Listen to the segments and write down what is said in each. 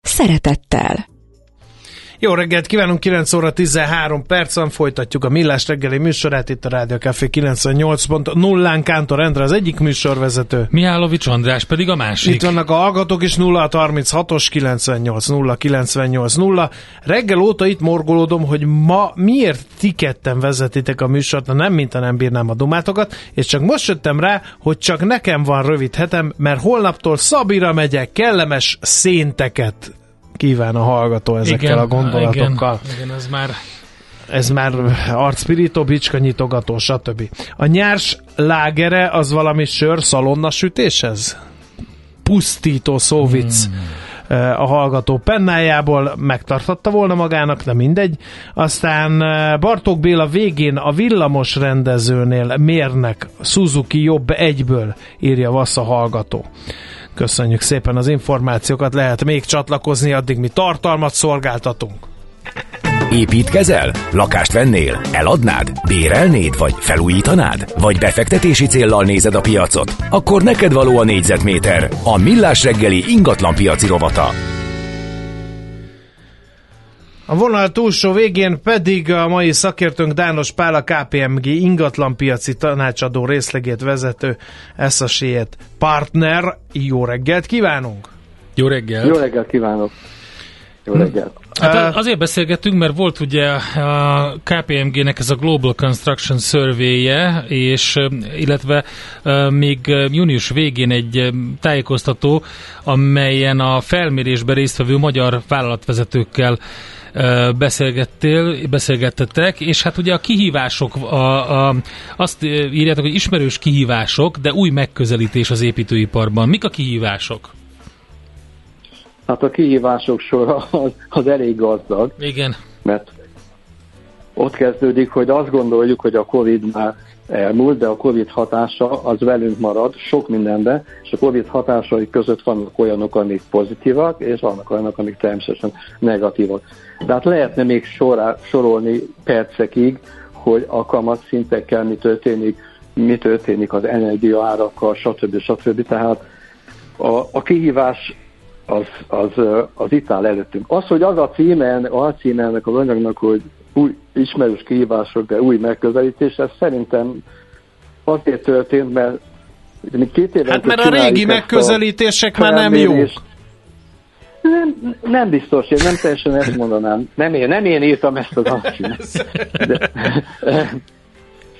szeretettel. Jó reggelt kívánunk, 9 óra 13 percen folytatjuk a Millás reggeli műsorát itt a Rádió Café 98.0-án Kántor Endre az egyik műsorvezető. Mihálovics András pedig a másik. Itt vannak a hallgatók is 0 36-os 98 0 98 0. Reggel óta itt morgolódom, hogy ma miért ti ketten vezetitek a műsort, na nem mint a nem bírnám a dumátokat, és csak most jöttem rá, hogy csak nekem van rövid hetem, mert holnaptól Szabira megyek, kellemes szénteket kíván a hallgató ezekkel igen, a gondolatokkal. Igen, igen, ez már ez már arcpirító, bicska nyitogató, stb. A nyárs lágere az valami sör szalonna sütéshez? Pusztító szóvic. Hmm a hallgató pennájából megtarthatta volna magának, de mindegy. Aztán Bartók Béla végén a villamos rendezőnél mérnek Suzuki jobb egyből, írja Vassza hallgató. Köszönjük szépen az információkat, lehet még csatlakozni, addig mi tartalmat szolgáltatunk. Építkezel? Lakást vennél? Eladnád? Bérelnéd? Vagy felújítanád? Vagy befektetési céllal nézed a piacot? Akkor neked való a négyzetméter, a millás reggeli ingatlan piaci rovata. A vonal túlsó végén pedig a mai szakértőnk Dános Pál, a KPMG ingatlanpiaci tanácsadó részlegét vezető Associate Partner. Jó reggelt kívánunk! Jó reggelt! Jó reggelt kívánok! Jó reggelt! Hát azért beszélgettünk, mert volt ugye a KPMG-nek ez a Global Construction Survey-je, és illetve még június végén egy tájékoztató, amelyen a felmérésben résztvevő magyar vállalatvezetőkkel beszélgettél, beszélgettetek, és hát ugye a kihívások, a, a, azt írjátok, hogy ismerős kihívások, de új megközelítés az építőiparban. Mik a kihívások? Hát a kihívások sora az, az elég gazdag. Igen. Mert ott kezdődik, hogy azt gondoljuk, hogy a Covid már elmúlt, de a Covid hatása az velünk marad sok mindenben, és a Covid hatásai között vannak olyanok, amik pozitívak, és vannak olyanok, amik természetesen negatívak. De hát lehetne még sorá, sorolni percekig, hogy a kamatszintekkel mi történik, mi történik az energiaárakkal, stb. stb. Tehát a, a kihívás az, az, az itt áll előttünk. Az, hogy az a címen, a címe ennek az anyagnak, hogy új ismerős kihívások, de új megközelítés, ez szerintem azért történt, mert két éve Hát mert a régi megközelítések már nem jók. Nem, nem biztos, én nem teljesen ezt mondanám. Nem én, nem én írtam ezt az alcímet.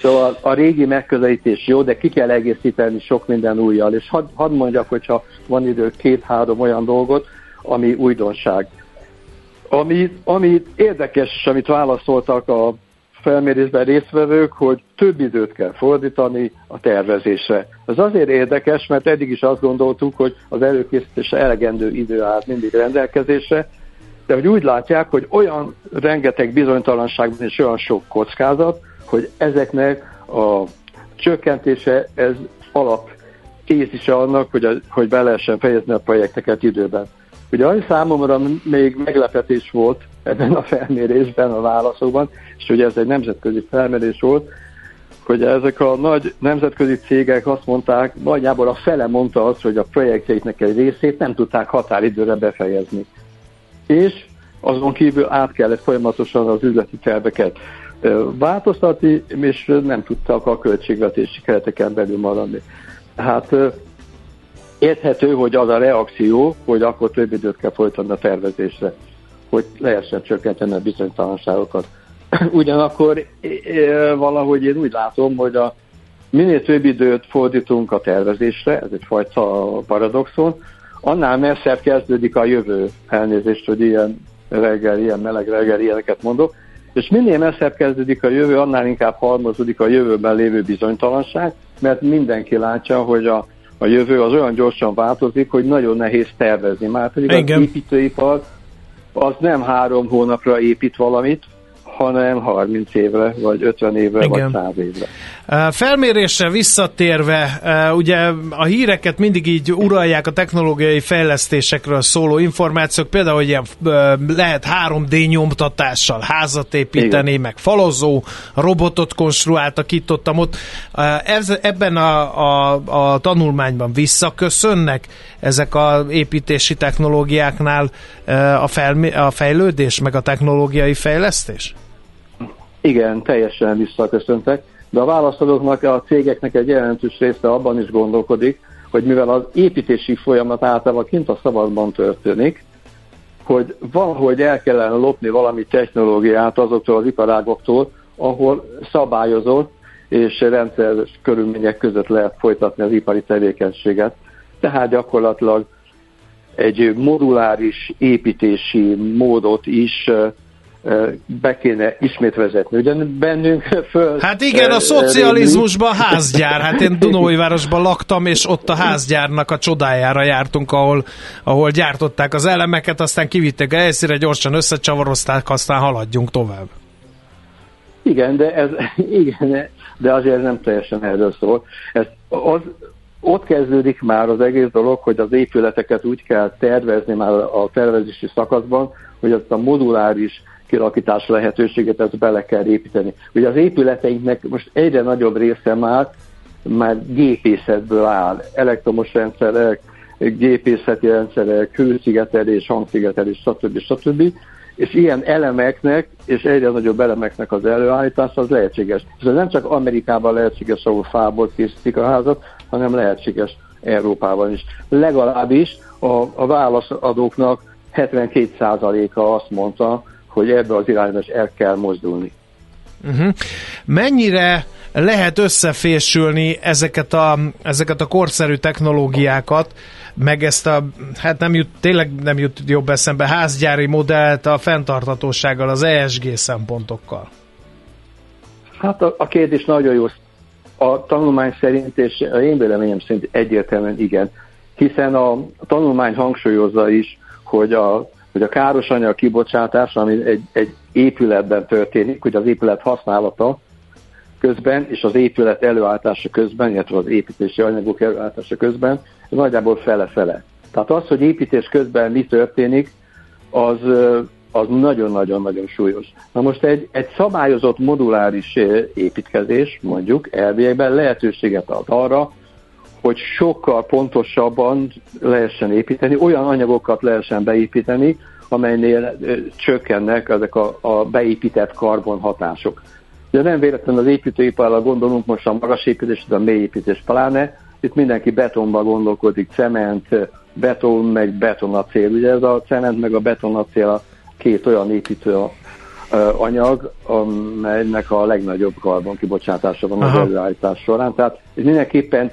Szóval a régi megközelítés jó, de ki kell egészíteni sok minden újjal. És hadd had mondjak, hogyha van idő, két-három olyan dolgot, ami újdonság. Ami, ami érdekes, amit válaszoltak a felmérésben résztvevők, hogy több időt kell fordítani a tervezésre. Ez azért érdekes, mert eddig is azt gondoltuk, hogy az előkészítésre elegendő idő áll mindig rendelkezésre, de hogy úgy látják, hogy olyan rengeteg bizonytalanság és olyan sok kockázat, hogy ezeknek a csökkentése ez alap tézise annak, hogy, a, hogy be lehessen fejezni a projekteket időben. Ugye az számomra még meglepetés volt ebben a felmérésben, a válaszokban, és ugye ez egy nemzetközi felmérés volt, hogy ezek a nagy nemzetközi cégek azt mondták, nagyjából a fele mondta azt, hogy a projektjeiknek egy részét nem tudták határidőre befejezni. És azon kívül át kellett folyamatosan az üzleti terveket változtatni, és nem tudtak a költségvetési kereteken belül maradni. Hát érthető, hogy az a reakció, hogy akkor több időt kell folytatni a tervezésre, hogy lehessen csökkenteni a bizonytalanságokat. Ugyanakkor valahogy én úgy látom, hogy a minél több időt fordítunk a tervezésre, ez egyfajta paradoxon, annál messzebb kezdődik a jövő elnézést, hogy ilyen reggel, ilyen meleg reggel ilyeneket mondok, és minél messzebb kezdődik a jövő, annál inkább halmozódik a jövőben lévő bizonytalanság, mert mindenki látja, hogy a a jövő az olyan gyorsan változik, hogy nagyon nehéz tervezni. Már pedig az építőipar az nem három hónapra épít valamit, hanem 30 évre, vagy 50 évre, Igen. vagy 100 évre. Felmérésre visszatérve, ugye a híreket mindig így uralják a technológiai fejlesztésekről szóló információk, például, hogy ilyen, lehet 3D nyomtatással házat építeni, Igen. meg falozó robotot konstruáltak itt ott, ott. Ez, ebben a, a, a tanulmányban visszaköszönnek ezek a építési technológiáknál a, fel, a fejlődés, meg a technológiai fejlesztés? Igen, teljesen visszaköszöntek, de a válaszadóknak, a cégeknek egy jelentős része abban is gondolkodik, hogy mivel az építési folyamat általában kint a szabadban történik, hogy valahogy el kellene lopni valami technológiát azoktól az iparágoktól, ahol szabályozott és rendszeres körülmények között lehet folytatni az ipari tevékenységet. Tehát gyakorlatilag egy moduláris építési módot is be kéne ismét vezetni. Ugyan bennünk föl... Hát igen, a szocializmusban házgyár. Hát én Dunóivárosban laktam, és ott a házgyárnak a csodájára jártunk, ahol, ahol gyártották az elemeket, aztán kivitték helyszíre, gyorsan összecsavarozták, aztán haladjunk tovább. Igen, de ez, igen, de azért nem teljesen erről szól. Ez, az, ott kezdődik már az egész dolog, hogy az épületeket úgy kell tervezni már a tervezési szakaszban, hogy azt a moduláris kialakítás lehetőséget, ezt bele kell építeni. Ugye az épületeinknek most egyre nagyobb része már, már gépészetből áll. Elektromos rendszerek, gépészeti rendszerek, hőszigetelés, hangszigetelés, stb. stb. És ilyen elemeknek, és egyre nagyobb elemeknek az előállítása az lehetséges. És ez nem csak Amerikában lehetséges, ahol fából készítik a házat, hanem lehetséges Európában is. Legalábbis a, a válaszadóknak 72%-a azt mondta, hogy ebbe az irányba is el kell mozdulni. Uh-huh. Mennyire lehet összefésülni ezeket a, ezeket a korszerű technológiákat, meg ezt a, hát nem jut, tényleg nem jut jobb eszembe, házgyári modellt a fenntartatósággal, az ESG szempontokkal? Hát a, a kérdés nagyon jó. A tanulmány szerint, és a én véleményem szerint egyértelműen igen, hiszen a, a tanulmány hangsúlyozza is, hogy a hogy a káros anyag kibocsátás, ami egy, egy épületben történik, hogy az épület használata közben és az épület előállítása közben, illetve az építési anyagok előállítása közben, ez nagyjából fele-fele. Tehát az, hogy építés közben mi történik, az, az nagyon-nagyon-nagyon súlyos. Na most egy, egy szabályozott moduláris építkezés, mondjuk elviekben lehetőséget ad arra, hogy sokkal pontosabban lehessen építeni, olyan anyagokat lehessen beépíteni, amelynél csökkennek ezek a, a beépített karbonhatások. De nem véletlenül az építőiparra gondolunk most a magas építés, de a mély építés pláne. Itt mindenki betonban gondolkodik, cement, beton, meg betonacél. Ugye ez a cement meg a betonacél a két olyan építő anyag, amelynek a legnagyobb karbonkibocsátása van az előállítás során. Tehát ez mindenképpen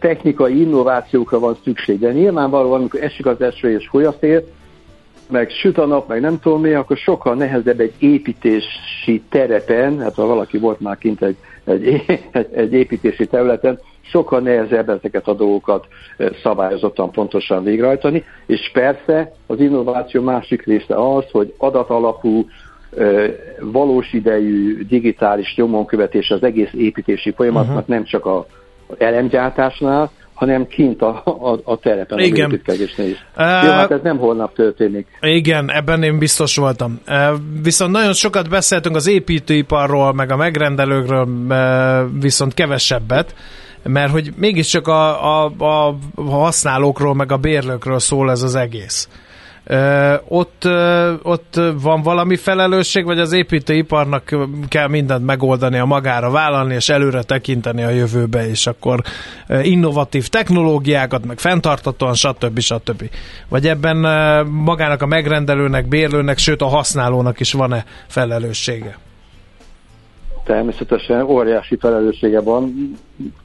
technikai innovációkra van szükség. De nyilvánvalóan, amikor esik az eső és folyaszél, meg süt a nap, meg nem tudom mi, akkor sokkal nehezebb egy építési terepen, hát ha valaki volt már kint egy, egy, egy, építési területen, sokkal nehezebb ezeket a dolgokat szabályozottan pontosan végrehajtani, és persze az innováció másik része az, hogy adatalapú, valós idejű digitális nyomonkövetés az egész építési folyamatnak uh-huh. nem csak a elemgyártásnál, hanem kint a, a, a terepen, igen. az építkezésnél is. Uh, Jó, hát ez nem holnap történik. Igen, ebben én biztos voltam. Uh, viszont nagyon sokat beszéltünk az építőiparról, meg a megrendelőkről, uh, viszont kevesebbet, mert hogy mégiscsak a, a, a használókról, meg a bérlőkről szól ez az egész. Ott, ott van valami felelősség, vagy az építőiparnak kell mindent megoldani, a magára vállalni, és előre tekinteni a jövőbe, és akkor innovatív technológiákat, meg fenntartatóan, stb. stb. Vagy ebben magának a megrendelőnek, bérlőnek, sőt a használónak is van-e felelőssége? Természetesen óriási felelőssége van.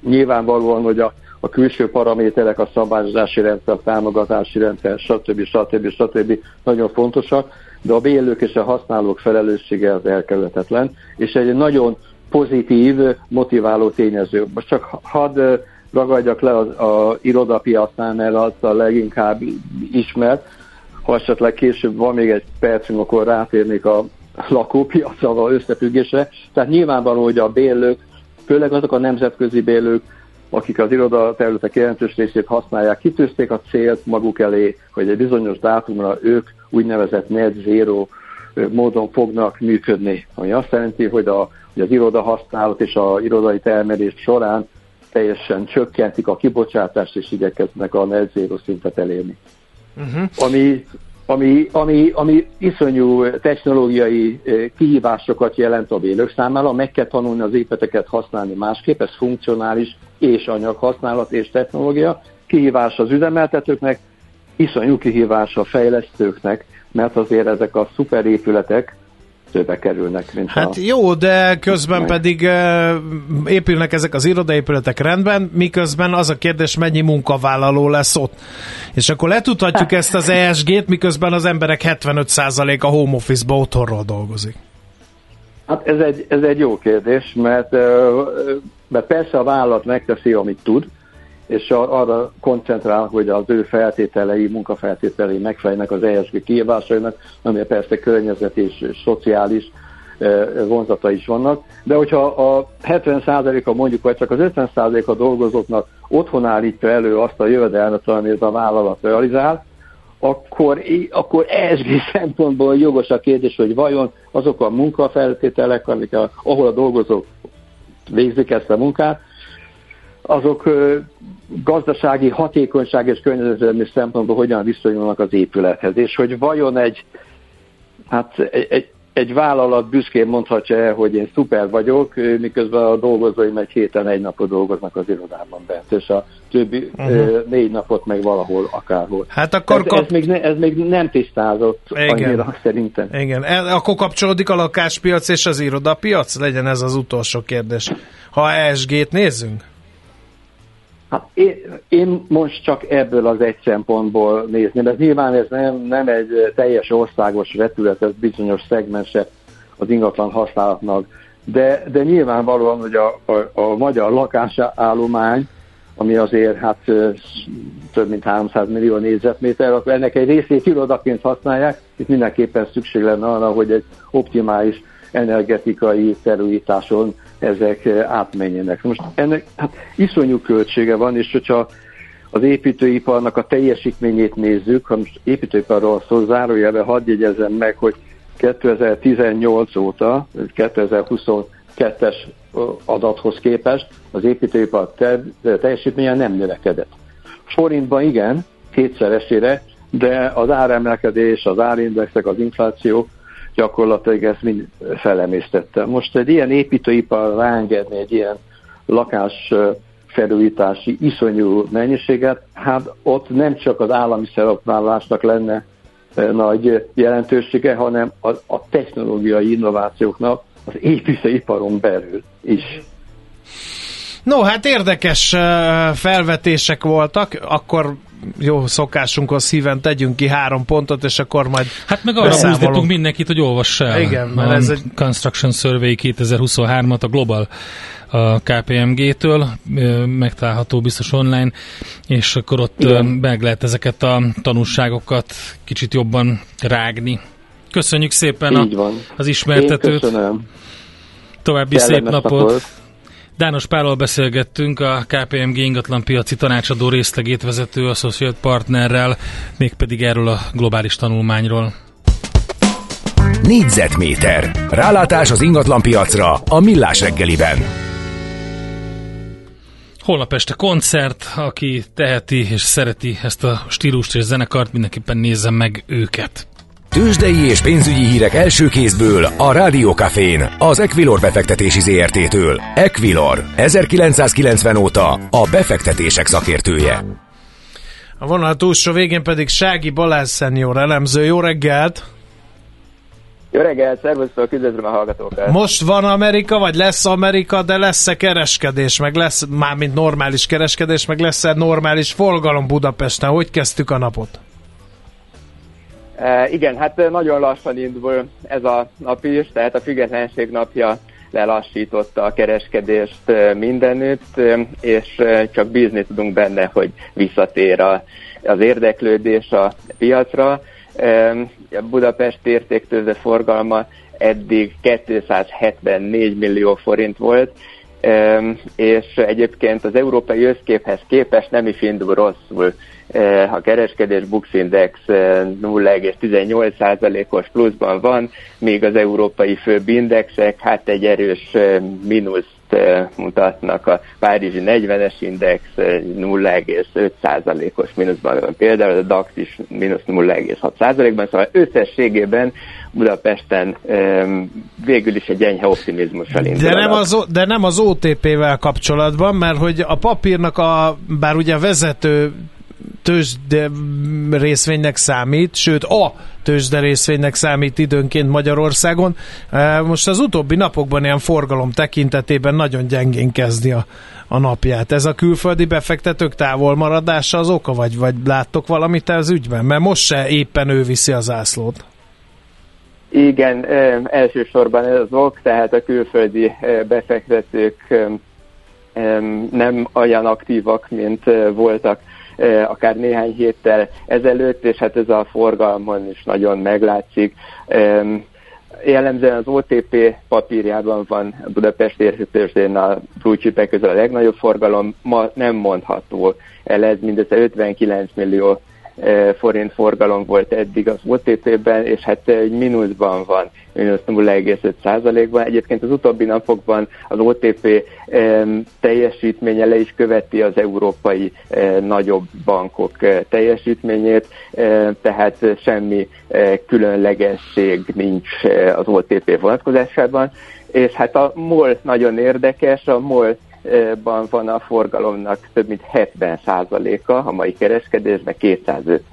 Nyilvánvalóan, hogy a a külső paraméterek, a szabályozási rendszer, a támogatási rendszer, stb. stb. stb. nagyon fontosak, de a bélők és a használók felelőssége az elkerülhetetlen, és egy nagyon pozitív, motiváló tényező. Most csak hadd ragadjak le az a irodapiacnál, mert az a leginkább ismert. Ha esetleg később van még egy percünk, akkor rátérnék a lakópiacra, összefüggésre. Tehát nyilvánvaló, hogy a bérlők, főleg azok a nemzetközi bérlők, akik az iroda területek jelentős részét használják, kitűzték a célt maguk elé, hogy egy bizonyos dátumra ők úgynevezett net zero módon fognak működni. Ami azt jelenti, hogy, a, hogy az iroda használat és a irodai termelés során teljesen csökkentik a kibocsátást, és igyekeznek a net zero szintet elérni. Uh-huh. Ami, ami, ami, ami iszonyú technológiai kihívásokat jelent a vélők számára, meg kell tanulni az épületeket használni másképp, ez funkcionális és anyaghasználat és technológia. Kihívás az üzemeltetőknek, iszonyú kihívás a fejlesztőknek, mert azért ezek a szuperépületek többe kerülnek, mint Hát a... jó, de közben meg. pedig uh, épülnek ezek az irodaépületek rendben, miközben az a kérdés, mennyi munkavállaló lesz ott. És akkor letudhatjuk ezt az ESG-t, miközben az emberek 75%-a home office-ba otthonról dolgozik. Hát ez egy, ez egy jó kérdés, mert, mert persze a vállalat megteszi, amit tud, és arra koncentrál, hogy az ő feltételei, munkafeltételei megfelelnek az ESG kihívásainak, ami persze környezet és szociális vonzata is vannak. De hogyha a 70%-a mondjuk, vagy csak az 50%-a dolgozóknak otthon állítja elő azt a jövedelmet, amit a vállalat realizál, akkor, akkor ESG szempontból jogos a kérdés, hogy vajon azok a munkafeltételek, amik a, ahol a dolgozók végzik ezt a munkát, azok gazdasági hatékonyság és környezetvédelmi szempontból hogyan viszonyulnak az épülethez, és hogy vajon egy, hát egy, egy, egy vállalat büszkén mondhatja el, hogy én szuper vagyok, miközben a dolgozóim egy héten egy napot dolgoznak az irodában bent, és a többi uh-huh. négy napot meg valahol, akárhol. Hát akkor ez, kap... ez, még, ne, ez még nem tisztázott Igen. annyira szerintem. Igen, e, akkor kapcsolódik a lakáspiac és az irodapiac? Legyen ez az utolsó kérdés. Ha ESG-t nézzünk? Hát én, én most csak ebből az egy szempontból nézném, mert nyilván ez nem, nem egy teljes országos vetület, ez bizonyos szegmense az ingatlan használatnak, de, de nyilvánvalóan, hogy a, a, a magyar lakásállomány, ami azért hát több mint 300 millió négyzetméter, akkor ennek egy részét irodaként használják, itt mindenképpen szükség lenne arra, hogy egy optimális energetikai felújításon ezek átmenjenek. Most ennek hát iszonyú költsége van, és hogyha az építőiparnak a teljesítményét nézzük, ha most építőiparról szól, zárójelben hadd jegyezem meg, hogy 2018 óta, 2022-es adathoz képest az építőipar teljesítménye nem növekedett. Forintban igen, kétszeresére, de az áremelkedés, az árindexek, az infláció gyakorlatilag ezt mind felemésztette. Most egy ilyen építőipar ráengedni egy ilyen lakás felújítási iszonyú mennyiséget, hát ott nem csak az állami szerepvállalásnak lenne nagy jelentősége, hanem a, a technológiai innovációknak az építőiparon belül is. No, hát érdekes felvetések voltak, akkor jó szokásunkhoz szíven tegyünk ki három pontot, és akkor majd Hát meg arra húztatunk mindenkit, hogy olvass el Igen, mert ez egy... Construction Survey 2023-at a Global a KPMG-től, megtalálható biztos online, és akkor ott Igen. meg lehet ezeket a tanulságokat kicsit jobban rágni. Köszönjük szépen a, az ismertetőt. Én köszönöm. További Kellemes szép napot. napot. Dános Pállal beszélgettünk, a KPMG ingatlan piaci tanácsadó részlegét vezető associate partnerrel, mégpedig erről a globális tanulmányról. Négyzetméter. Rálátás az ingatlan piacra a Millás reggeliben. Holnap este koncert, aki teheti és szereti ezt a stílust és zenekart, mindenképpen nézze meg őket. Tőzsdei és pénzügyi hírek első kézből a Rádiókafén, az Equilor befektetési ZRT-től. Equilor, 1990 óta a befektetések szakértője. A vonal túlsó végén pedig Sági Balázs szenior elemző. Jó reggelt! Jó reggelt, szervusztok, üdvözlöm a hallgatókat! Most van Amerika, vagy lesz Amerika, de lesz-e kereskedés, meg lesz mármint normális kereskedés, meg lesz-e normális forgalom Budapesten? Hogy kezdtük a napot? Igen, hát nagyon lassan indul ez a nap is, tehát a függetlenség napja lelassította a kereskedést mindenütt, és csak bízni tudunk benne, hogy visszatér a, az érdeklődés a piacra. A Budapest értéktőze forgalma eddig 274 millió forint volt, és egyébként az európai összképhez képest nem is indul rosszul. A kereskedés Bux Index 0,18%-os pluszban van, míg az európai főbb indexek hát egy erős mínusz mutatnak. A Párizsi 40-es index 0,5%-os mínuszban van. Például a DAX is mínusz 0,6%-ban, szóval összességében Budapesten végül is egy enyhe optimizmussal indul. De nem, az, de nem az OTP-vel kapcsolatban, mert hogy a papírnak a, bár ugye a vezető tőzsde részvénynek számít, sőt a tőzsde részvénynek számít időnként Magyarországon. Most az utóbbi napokban ilyen forgalom tekintetében nagyon gyengén kezdi a, a napját. Ez a külföldi befektetők távolmaradása az oka, vagy, vagy láttok valamit az ügyben? Mert most se éppen ő viszi az zászlót. Igen, elsősorban ez az ok, tehát a külföldi befektetők nem olyan aktívak, mint voltak akár néhány héttel ezelőtt, és hát ez a forgalmon is nagyon meglátszik. Jellemzően az OTP papírjában van Budapest érhetősén a blue közül a legnagyobb forgalom, ma nem mondható el ez mindössze 59 millió forint forgalom volt eddig az OTP-ben, és hát egy mínuszban van, mínusz 0,5%-ban. Egyébként az utóbbi napokban az OTP teljesítménye le is követi az európai nagyobb bankok teljesítményét, tehát semmi különlegesség nincs az OTP vonatkozásában. És hát a MOL nagyon érdekes, a MOL ban van a forgalomnak több mint 70%-a a mai kereskedésben 205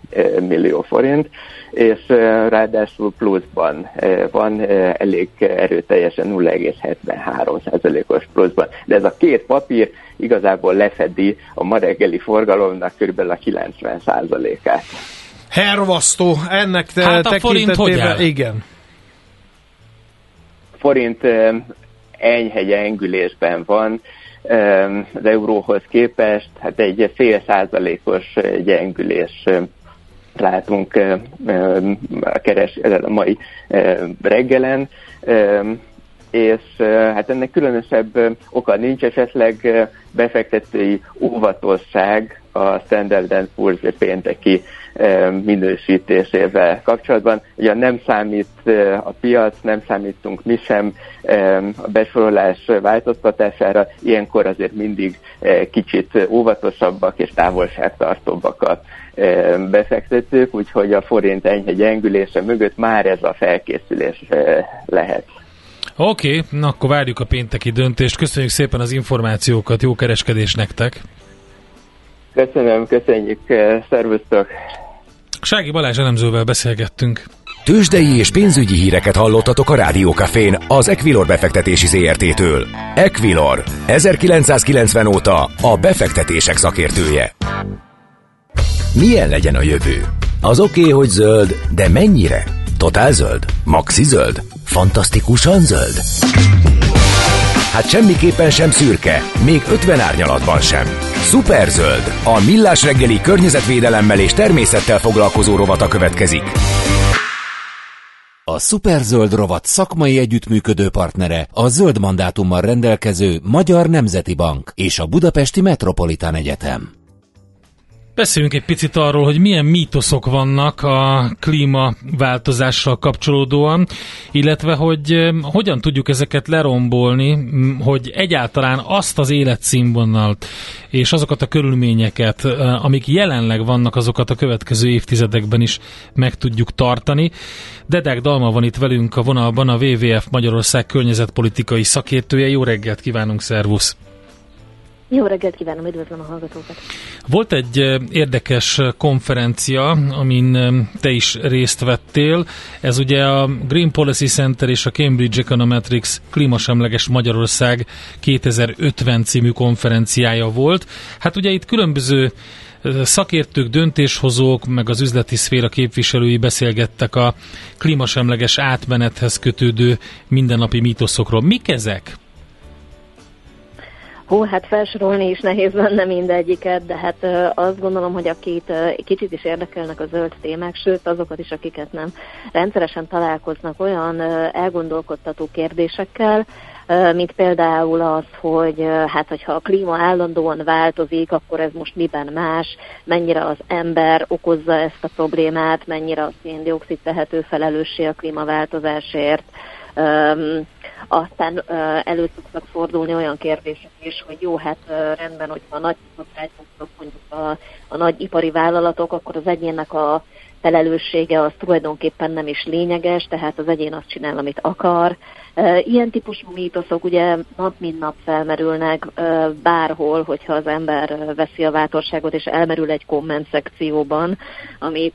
millió forint, és ráadásul pluszban van elég erőteljesen 0,73%-os pluszban. De ez a két papír igazából lefedi a ma reggeli forgalomnak kb. a 90%-át. Hervasztó, ennek hát a forint hogy áll? igen. Forint enyhe gyengülésben van, az euróhoz képest, hát egy fél százalékos gyengülés látunk a, keres, a mai reggelen, és hát ennek különösebb oka nincs, esetleg befektetői óvatosság a Standard Poor's pénteki minősítésével kapcsolatban. Ugye nem számít a piac, nem számítunk mi sem a besorolás változtatására, ilyenkor azért mindig kicsit óvatosabbak és távolságtartóbbak a befektetők, úgyhogy a forint enyhe gyengülése mögött már ez a felkészülés lehet. Oké, okay, akkor várjuk a pénteki döntést. Köszönjük szépen az információkat, jó kereskedés nektek! Köszönöm, köszönjük, szervusztok! Sági Balázs elemzővel beszélgettünk. Tőzsdei és pénzügyi híreket hallottatok a Rádiókafén az Equilor befektetési ZRT-től. Equilor, 1990 óta a befektetések szakértője. Milyen legyen a jövő? Az oké, okay, hogy zöld, de mennyire? Totál zöld? Maxi zöld? Fantasztikusan zöld? Hát semmiképpen sem szürke, még 50 árnyalatban sem. Superzöld, a millás reggeli környezetvédelemmel és természettel foglalkozó rovata következik. A Superzöld rovat szakmai együttműködő partnere a zöld mandátummal rendelkező Magyar Nemzeti Bank és a Budapesti Metropolitán Egyetem. Beszéljünk egy picit arról, hogy milyen mítoszok vannak a klímaváltozással kapcsolódóan, illetve hogy eh, hogyan tudjuk ezeket lerombolni, hogy egyáltalán azt az életszínvonalt és azokat a körülményeket, eh, amik jelenleg vannak, azokat a következő évtizedekben is meg tudjuk tartani. Dedek Dalma van itt velünk a vonalban, a WWF Magyarország környezetpolitikai szakértője. Jó reggelt kívánunk, szervusz! Jó reggelt kívánom, üdvözlöm a hallgatókat! Volt egy érdekes konferencia, amin te is részt vettél. Ez ugye a Green Policy Center és a Cambridge Econometrics klímasemleges Magyarország 2050 című konferenciája volt. Hát ugye itt különböző Szakértők, döntéshozók, meg az üzleti szféra képviselői beszélgettek a klímasemleges átmenethez kötődő mindennapi mítoszokról. Mik ezek? Hú, hát felsorolni is nehéz lenne mindegyiket, de hát azt gondolom, hogy akit kicsit is érdekelnek a zöld témák, sőt azokat is, akiket nem, rendszeresen találkoznak olyan elgondolkodtató kérdésekkel, mint például az, hogy hát hogyha a klíma állandóan változik, akkor ez most miben más, mennyire az ember okozza ezt a problémát, mennyire a széndiokszid tehető felelőssé a klímaváltozásért, aztán elő szoktak fordulni olyan kérdések is, hogy jó, hát rendben, hogyha a nagy mondjuk a, a nagy ipari vállalatok, akkor az egyénnek a felelőssége az tulajdonképpen nem is lényeges, tehát az egyén azt csinál, amit akar, Ilyen típusú mítoszok ugye nap mint nap felmerülnek bárhol, hogyha az ember veszi a bátorságot és elmerül egy komment szekcióban, amit,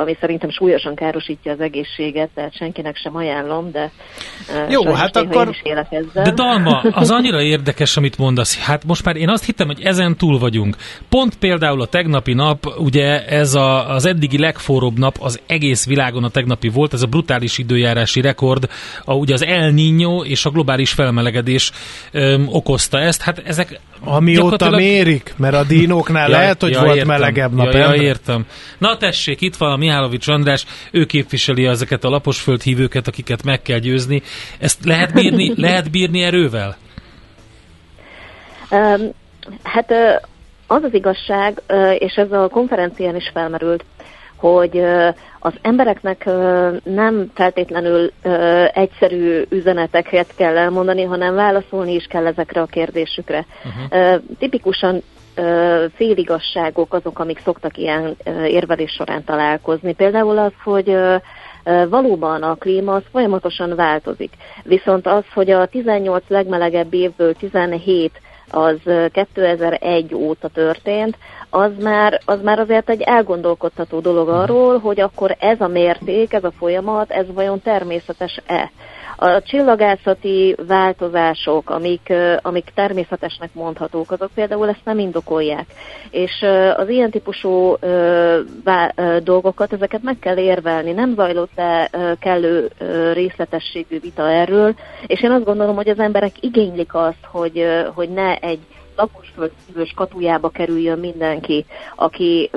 ami szerintem súlyosan károsítja az egészséget, tehát senkinek sem ajánlom, de jó, hát akkor... is élek ezzel. De Dalma, az annyira érdekes, amit mondasz. Hát most már én azt hittem, hogy ezen túl vagyunk. Pont például a tegnapi nap, ugye ez a, az eddigi legforróbb nap az egész világon a tegnapi volt, ez a brutális időjárási rekord, a, ugye az El Niño és a globális felmelegedés öm, okozta ezt. Hát ezek Amióta gyakorlatilag... mérik, mert a dinóknál ja, lehet, hogy ja, volt értem, melegebb nap. Ja, ja, értem. Na tessék, itt van a Mihálovics András, ő képviseli ezeket a lapos földhívőket, akiket meg kell győzni. Ezt lehet bírni, lehet bírni erővel? Um, hát az az igazság, és ez a konferencián is felmerült, hogy az embereknek nem feltétlenül egyszerű üzeneteket kell elmondani, hanem válaszolni is kell ezekre a kérdésükre. Uh-huh. Tipikusan féligasságok azok, amik szoktak ilyen érvelés során találkozni. Például az, hogy valóban a klíma az folyamatosan változik. Viszont az, hogy a 18 legmelegebb évből 17 az 2001 óta történt, az már, az már azért egy elgondolkodható dolog arról, hogy akkor ez a mérték, ez a folyamat, ez vajon természetes-e. A csillagászati változások, amik, amik természetesnek mondhatók, azok például ezt nem indokolják. És az ilyen típusú dolgokat, ezeket meg kell érvelni. Nem zajlott le kellő részletességű vita erről, és én azt gondolom, hogy az emberek igénylik azt, hogy, hogy ne egy laposföldszívős katujába kerüljön mindenki, aki,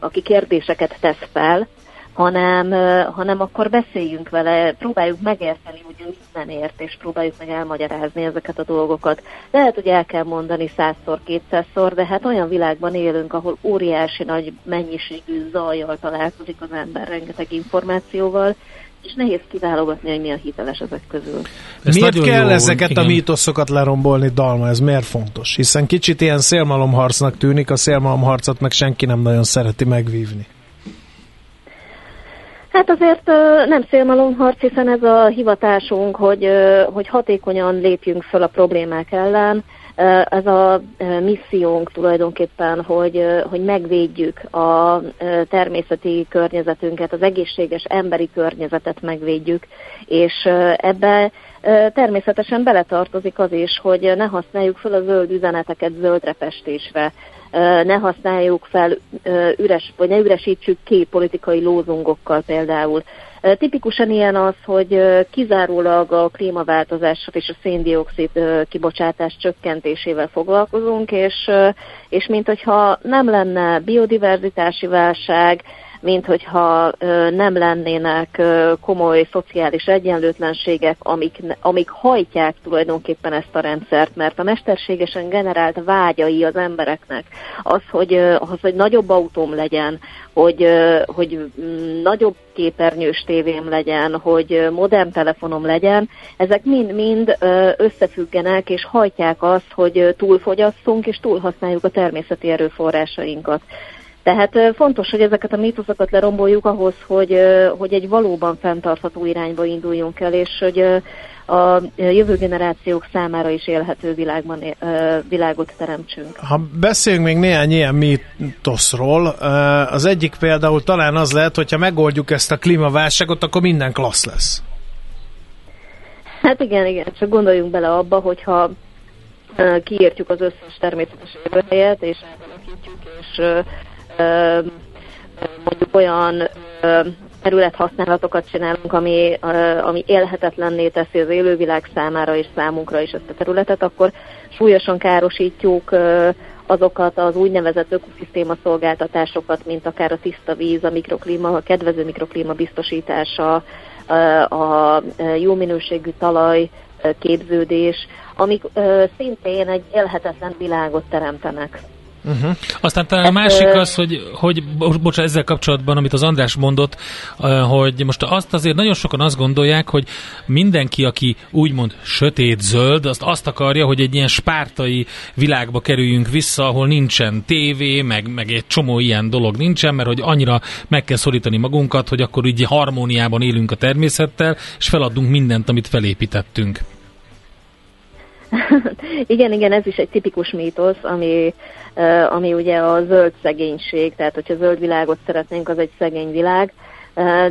aki kérdéseket tesz fel, hanem, hanem akkor beszéljünk vele, próbáljuk megérteni, hogy ő nem ért, és próbáljuk meg elmagyarázni ezeket a dolgokat. Lehet, hogy el kell mondani százszor, kétszázszor, de hát olyan világban élünk, ahol óriási nagy mennyiségű zajjal találkozik az ember rengeteg információval, és nehéz kiválogatni, hogy mi a hiteles ezek közül. Ez miért kell jó, ezeket igen. a mítoszokat lerombolni, Dalma? Ez miért fontos? Hiszen kicsit ilyen szélmalomharcnak tűnik, a szélmalomharcot meg senki nem nagyon szereti megvívni. Hát azért nem szélmalomharc, hiszen ez a hivatásunk, hogy, hogy hatékonyan lépjünk föl a problémák ellen. Ez a missziónk tulajdonképpen, hogy, hogy megvédjük a természeti környezetünket, az egészséges emberi környezetet megvédjük, és ebbe természetesen beletartozik az is, hogy ne használjuk fel a zöld üzeneteket zöldre festésre, ne használjuk fel üres, vagy ne üresítsük ki politikai lózungokkal például. Tipikusan ilyen az, hogy kizárólag a klímaváltozással és a széndiokszid kibocsátás csökkentésével foglalkozunk, és, és mint hogyha nem lenne biodiverzitási válság, mint hogyha nem lennének komoly szociális egyenlőtlenségek, amik, amik hajtják tulajdonképpen ezt a rendszert, mert a mesterségesen generált vágyai az embereknek, az, hogy, az, hogy nagyobb autóm legyen, hogy, hogy mm, nagyobb képernyős tévém legyen, hogy modern telefonom legyen, ezek mind-mind összefüggenek és hajtják azt, hogy túlfogyasszunk és túlhasználjuk a természeti erőforrásainkat. Tehát fontos, hogy ezeket a mítoszokat leromboljuk ahhoz, hogy, hogy egy valóban fenntartható irányba induljunk el, és hogy a jövő generációk számára is élhető világban, világot teremtsünk. Ha beszéljünk még néhány ilyen mítoszról, az egyik például talán az lehet, hogyha megoldjuk ezt a klímaválságot, akkor minden klassz lesz. Hát igen, igen, csak gondoljunk bele abba, hogyha kiírtjuk az összes természetes élőhelyet, és átalakítjuk, és mondjuk olyan területhasználatokat csinálunk, ami, ami élhetetlenné teszi az élővilág számára és számunkra is ezt a területet, akkor súlyosan károsítjuk azokat az úgynevezett ökoszisztéma szolgáltatásokat, mint akár a tiszta víz, a mikroklíma, a kedvező mikroklíma biztosítása, a jó minőségű talaj képződés, amik szintén egy élhetetlen világot teremtenek. Uh-huh. Aztán talán a másik az, hogy, hogy bocsánat, ezzel kapcsolatban, amit az András mondott, hogy most azt azért nagyon sokan azt gondolják, hogy mindenki, aki úgymond sötét-zöld, azt azt akarja, hogy egy ilyen spártai világba kerüljünk vissza, ahol nincsen tévé, meg, meg egy csomó ilyen dolog nincsen, mert hogy annyira meg kell szorítani magunkat, hogy akkor így harmóniában élünk a természettel, és feladunk mindent, amit felépítettünk. igen, igen, ez is egy tipikus mítosz, ami, ami ugye a zöld szegénység, tehát hogyha zöld világot szeretnénk, az egy szegény világ.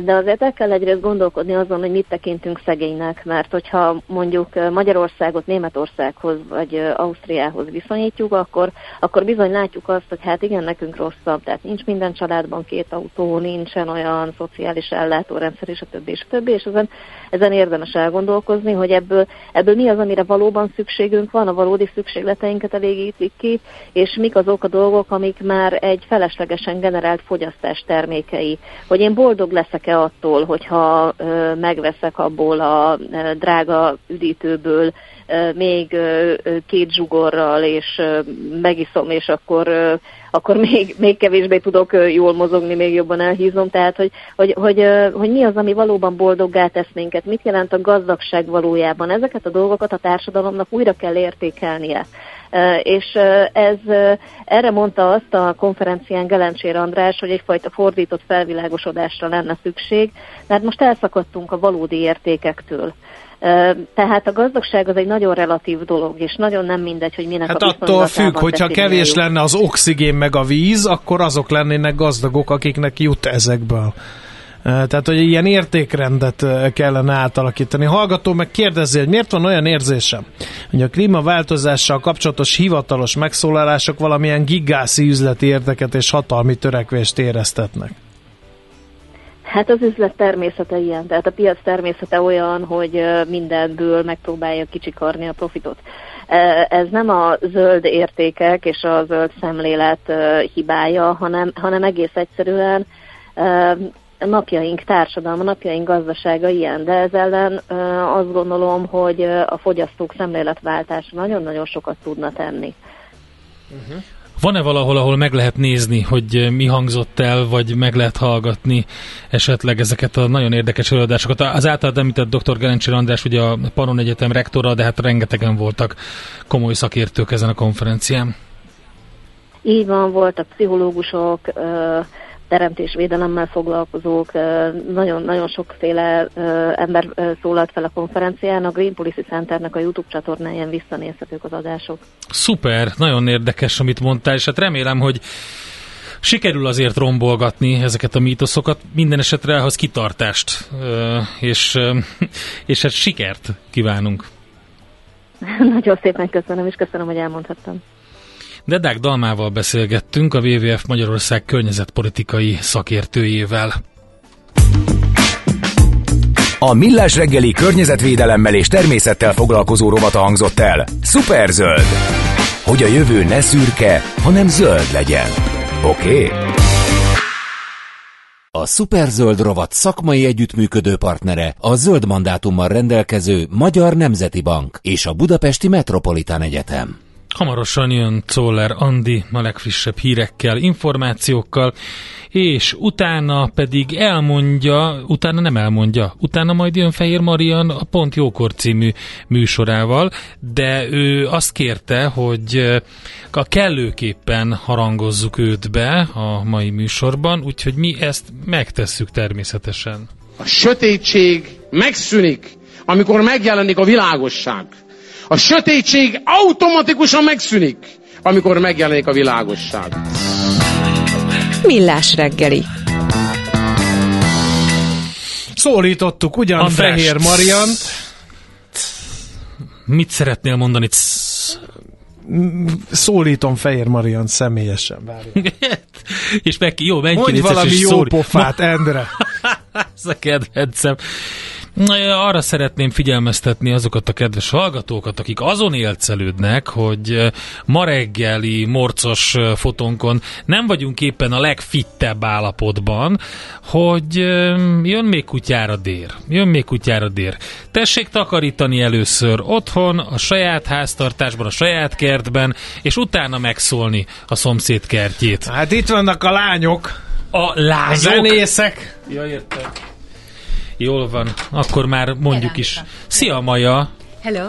De azért el kell egyrészt gondolkodni azon, hogy mit tekintünk szegénynek, mert hogyha mondjuk Magyarországot Németországhoz vagy Ausztriához viszonyítjuk, akkor, akkor bizony látjuk azt, hogy hát igen, nekünk rosszabb, tehát nincs minden családban két autó, nincsen olyan szociális ellátórendszer, és a többi, és a többi, és ezen, ezen érdemes elgondolkozni, hogy ebből, ebből mi az, amire valóban szükségünk van, a valódi szükségleteinket elégítik ki, és mik azok a dolgok, amik már egy feleslegesen generált fogyasztás termékei. Hogy én boldog leszek-e attól, hogyha megveszek abból a drága üdítőből még két zsugorral, és megiszom, és akkor, akkor még, még kevésbé tudok jól mozogni, még jobban elhízom. Tehát, hogy, hogy, hogy, hogy mi az, ami valóban boldoggá tesz minket, mit jelent a gazdagság valójában. Ezeket a dolgokat a társadalomnak újra kell értékelnie. És ez, erre mondta azt a konferencián Gelencsér András, hogy egyfajta fordított felvilágosodásra lenne szükség, mert most elszakadtunk a valódi értékektől. Tehát a gazdagság az egy nagyon relatív dolog, és nagyon nem mindegy, hogy minek hát a attól függ, hogyha kevés lenne az oxigén meg a víz, akkor azok lennének gazdagok, akiknek jut ezekből. Tehát, hogy ilyen értékrendet kellene átalakítani. Hallgató meg kérdezi, hogy miért van olyan érzésem, hogy a klímaváltozással kapcsolatos hivatalos megszólalások valamilyen gigászi üzleti érdeket és hatalmi törekvést éreztetnek. Hát az üzlet természete ilyen, tehát a piac természete olyan, hogy mindenből megpróbálja kicsikarni a profitot. Ez nem a zöld értékek és a zöld szemlélet hibája, hanem, hanem egész egyszerűen napjaink társadalma, napjaink gazdasága ilyen, de ez ellen azt gondolom, hogy a fogyasztók szemléletváltása nagyon-nagyon sokat tudna tenni. Uh-huh. Van-e valahol, ahol meg lehet nézni, hogy mi hangzott el, vagy meg lehet hallgatni esetleg ezeket a nagyon érdekes előadásokat? Az általad említett dr. Gerencsér András, ugye a Panon Egyetem rektora, de hát rengetegen voltak komoly szakértők ezen a konferencián. Így van, voltak pszichológusok, teremtésvédelemmel foglalkozók, nagyon-nagyon sokféle ember szólalt fel a konferencián. A Green Policy Centernek a YouTube csatornáján visszanézhetők az adások. Szuper, nagyon érdekes, amit mondtál, és hát remélem, hogy sikerül azért rombolgatni ezeket a mítoszokat, minden esetre ahhoz kitartást, és, és hát sikert kívánunk. Nagyon szépen köszönöm, és köszönöm, hogy elmondhattam. Dedák Dalmával beszélgettünk a WWF Magyarország környezetpolitikai szakértőjével. A Millás reggeli környezetvédelemmel és természettel foglalkozó rovata hangzott el. Superzöld! Hogy a jövő ne szürke, hanem zöld legyen. Oké? Okay? A Superzöld rovat szakmai együttműködő partnere a zöld mandátummal rendelkező Magyar Nemzeti Bank és a Budapesti Metropolitán Egyetem. Hamarosan jön Czoller Andi a legfrissebb hírekkel, információkkal, és utána pedig elmondja, utána nem elmondja, utána majd jön Fehér Marian a Pont Jókor című műsorával, de ő azt kérte, hogy a kellőképpen harangozzuk őt be a mai műsorban, úgyhogy mi ezt megtesszük természetesen. A sötétség megszűnik, amikor megjelenik a világosság. A sötétség automatikusan megszűnik, amikor megjelenik a világosság. Millás reggeli. Szólítottuk ugyan András, Fehér Mariant. Mit szeretnél mondani? szólítom Fehér Marian személyesen. Várjál. és meg jó, menj Mondj valami jó szólj. pofát, Endre. Ez a kedvencem. Arra szeretném figyelmeztetni azokat a kedves hallgatókat, akik azon élcelődnek, hogy ma reggeli morcos fotónkon nem vagyunk éppen a legfittebb állapotban, hogy jön még kutyára dér. Jön még kutyára dér. Tessék takarítani először otthon, a saját háztartásban, a saját kertben, és utána megszólni a szomszéd kertjét. Hát itt vannak a lányok, A a lányok! zenészek. Ja, értem. Jól van, akkor már mondjuk is. Szia Maja, Hello,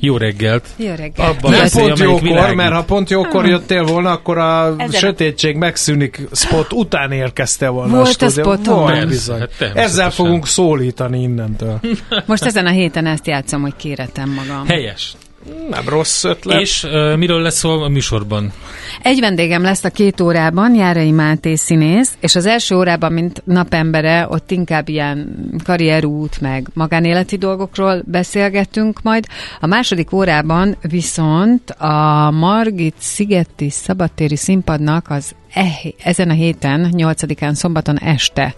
jó reggelt. jó reggel. Abban Nem beszélj, pont jókor, világít. mert ha pont jókor jöttél volna, akkor a Ezen a- sötétség megszűnik spot után érkeztél volna Volt a stúdióba. spoton. Volt bizony. hát. Ezzel fogunk szólítani innentől. Most ezen a héten ezt játszom, hogy kéretem magam. Helyes. Nem rossz ötlet. És uh, miről lesz szó a műsorban? Egy vendégem lesz a két órában, Járai Máté színész, és az első órában, mint napembere, ott inkább ilyen karrierút, meg magánéleti dolgokról beszélgetünk majd. A második órában viszont a Margit Szigeti Szabadtéri színpadnak az e, ezen a héten, 8-án szombaton este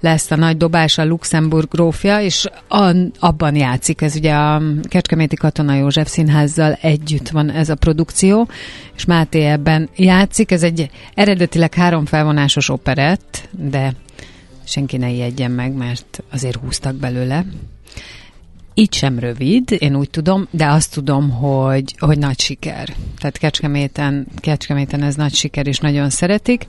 lesz a nagy dobás a Luxemburg grófja, és an, abban játszik, ez ugye a Kecskeméti Katona József Színházzal együtt van ez a produkció, és Máté ebben játszik, ez egy eredetileg három felvonásos operett, de senki ne ijedjen meg, mert azért húztak belőle. Így sem rövid, én úgy tudom, de azt tudom, hogy, hogy nagy siker. Tehát Kecskeméten, Kecskeméten ez nagy siker, és nagyon szeretik.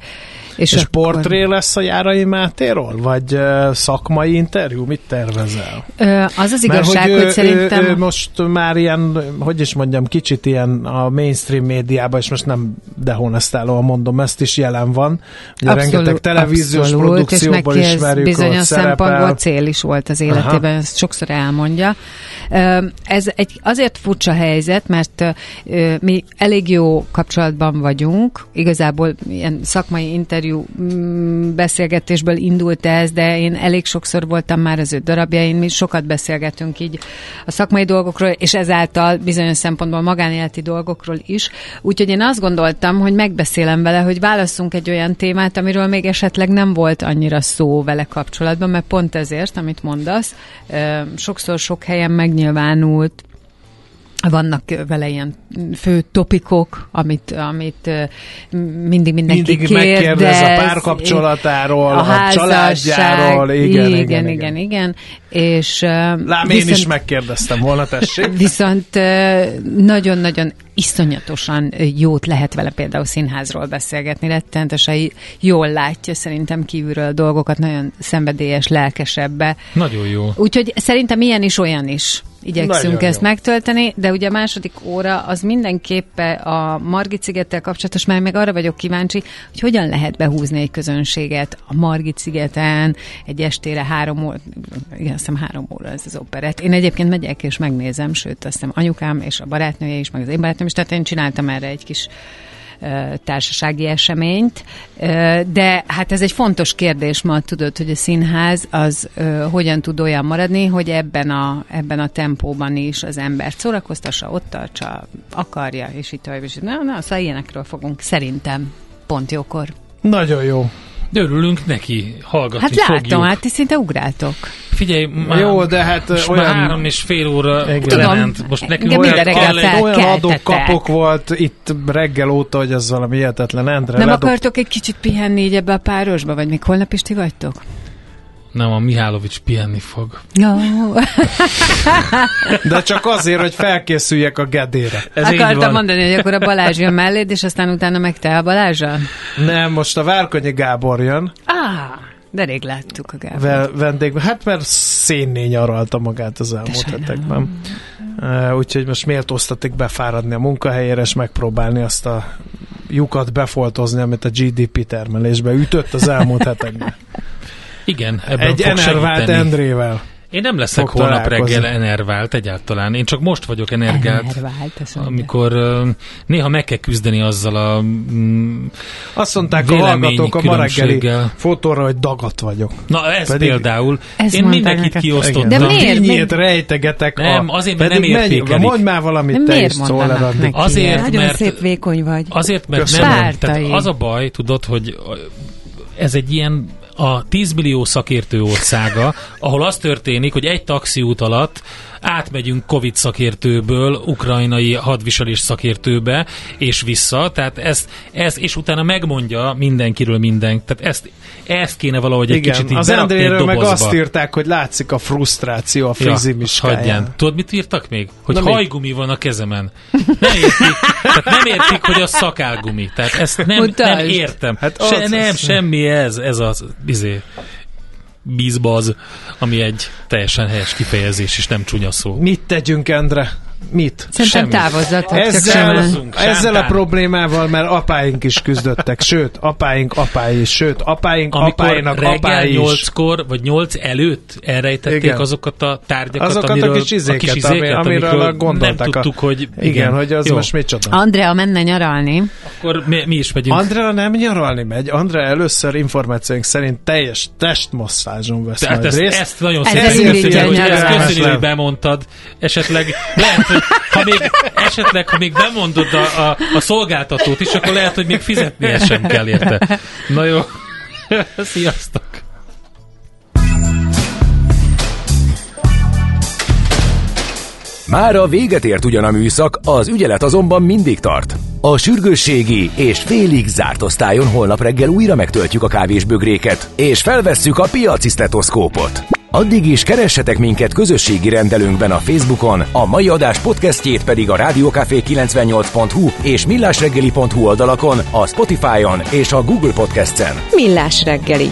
És, és portré lesz a Járai Mátéról? Vagy uh, szakmai interjú? Mit tervezel? Ö, az az igazság, Mert, hogy, ő, szerintem... ő, ő most már ilyen, hogy is mondjam, kicsit ilyen a mainstream médiában, és most nem dehonestálóan mondom, ezt is jelen van. Ugye rengeteg televíziós abszolút, produkcióból és neki ismerjük, bizonyos hogy szerepel. szempontból cél is volt az életében, Aha. ezt sokszor elmondja. Ez egy azért furcsa helyzet, mert mi elég jó kapcsolatban vagyunk, igazából ilyen szakmai interjú mm, beszélgetésből indult ez, de én elég sokszor voltam már az ő darabjain, mi sokat beszélgetünk így a szakmai dolgokról, és ezáltal bizonyos szempontból magánéleti dolgokról is. Úgyhogy én azt gondoltam, hogy megbeszélem vele, hogy válasszunk egy olyan témát, amiről még esetleg nem volt annyira szó vele kapcsolatban, mert pont ezért, amit mondasz, sokszor sok helyen megnyilvánult, vannak vele ilyen fő topikok, amit, amit mindig mindenki Mindig kérdez. megkérdez a párkapcsolatáról, a, a családjáról. Igen, igen, igen, igen. igen, igen. És, Lám, én is megkérdeztem volna, tessék. Viszont nagyon-nagyon iszonyatosan jót lehet vele például színházról beszélgetni, rettenetesen jól látja szerintem kívülről a dolgokat, nagyon szenvedélyes, lelkesebbe. Nagyon jó. Úgyhogy szerintem ilyen is, olyan is igyekszünk Nagyon ezt jó. megtölteni, de ugye a második óra az mindenképpen a Margit szigettel kapcsolatos, mert meg arra vagyok kíváncsi, hogy hogyan lehet behúzni egy közönséget a Margit szigeten egy estére három óra, igen, azt hiszem három óra ez az operett. Én egyébként megyek és megnézem, sőt, azt hiszem anyukám és a barátnője is, meg az én barátnőm is, tehát én csináltam erre egy kis társasági eseményt, de hát ez egy fontos kérdés ma, tudod, hogy a színház az hogyan tud olyan maradni, hogy ebben a, ebben a tempóban is az ember szórakoztassa, ott tartsa, akarja, és itt tovább, és na, na, szóval ilyenekről fogunk szerintem pont jókor. Nagyon jó. De örülünk neki, hallgatni Hát látom, fogjuk. hát ti szinte ugráltok. Figyelj, már, Jó, de hát most olyan- már három és fél óra. Tudom, lement. Most nekünk olyan minden reggel kell olyan Felkeltetek. adok-kapok volt itt reggel óta, hogy ez valami hihetetlen. Endre, Nem ledob- akartok egy kicsit pihenni így ebbe a párosba, vagy még holnap is ti vagytok? Nem, a Mihálovics pihenni fog. Ja. De csak azért, hogy felkészüljek a gedére. Ez Akartam van. mondani, hogy akkor a Balázs jön melléd, és aztán utána meg te a Balázsral? Nem, most a Várkonyi Gábor jön, Ah, de rég láttuk a Gábor. vel- vendégben. Hát mert szénné nyaralta magát az elmúlt hetekben. Uh, úgyhogy most méltóztatik befáradni a munkahelyére, és megpróbálni azt a lyukat befoltozni, amit a GDP termelésbe ütött az elmúlt hetekben. Igen, ebben Egy enervált segíteni. Endrével. Én nem leszek fog holnap találkozni. reggel enervált egyáltalán. Én csak most vagyok energált. Enervált. Amikor uh, néha meg kell küzdeni azzal a mm, Azt mondták a hallgatók a ma reggeli fotóra, hogy dagat vagyok. Na ez Pedig- például. Ezt Én mindenkit neked. kiosztottam. De miért? Dinnyét rejtegetek. Nem, azért, mert nem menj- értékelik. Mondj már valamit De te miért is, neki? Azért, Nagyon mert- szép vékony vagy. Azért, mert Köszönöm. nem. Tehát az a baj, tudod, hogy ez egy ilyen a 10 millió szakértő országa, ahol az történik, hogy egy taxiút alatt átmegyünk Covid szakértőből ukrajnai hadviselés szakértőbe, és vissza, tehát ezt, ez, és utána megmondja mindenkiről minden, tehát ezt, ezt kéne valahogy egy Igen, kicsit így az Endréről meg azt írták, hogy látszik a frusztráció a Ja, frizimiskáján. hagyján. Tudod, mit írtak még? Hogy Na mi? hajgumi van a kezemen. Nem értik, tehát nem értik, hogy a szakálgumi. Tehát ezt nem, nem értem. Hát Se, nem, semmi ez, ez az izé, bízbaz, ami egy teljesen helyes kifejezés, és nem csúnya szó. Mit tegyünk, Endre? Mit? Szerintem Semmi. távozzatok. Ezzel, ezzel a problémával, mert apáink is küzdöttek, sőt, apáink apái is, sőt, apáink Amikor apáinak apái is. 8-kor, vagy 8 előtt elrejtették Igen. azokat a tárgyakat, Azokat a amiről, kis izéket, ami- amiről gondoltak nem a- tudtuk, hogy Igen, igen, hogy az Jó, most micsoda. Andrea menne nyaralni. Akkor mi, mi is megyünk. Andrea nem nyaralni megy. Andrea először információink szerint teljes testmasszázson vesz Tehát majd ezt, részt. ezt nagyon szépen a köszönjük, hogy bemondtad. Esetleg lehet, hogy ha még, esetleg, ha még bemondod a, a, a szolgáltatót is, akkor lehet, hogy még fizetnie sem kell érte. Na jó. Sziasztok! Már a véget ért ugyan a műszak, az ügyelet azonban mindig tart. A sürgősségi és félig zárt osztályon holnap reggel újra megtöltjük a kávésbögréket, és felvesszük a piaci stetoszkópot. Addig is keressetek minket közösségi rendelőnkben a Facebookon, a mai adás podcastjét pedig a rádiókafé 98.hu és millásreggeli.hu oldalakon, a Spotify-on és a Google Podcast-en. Millás reggeli.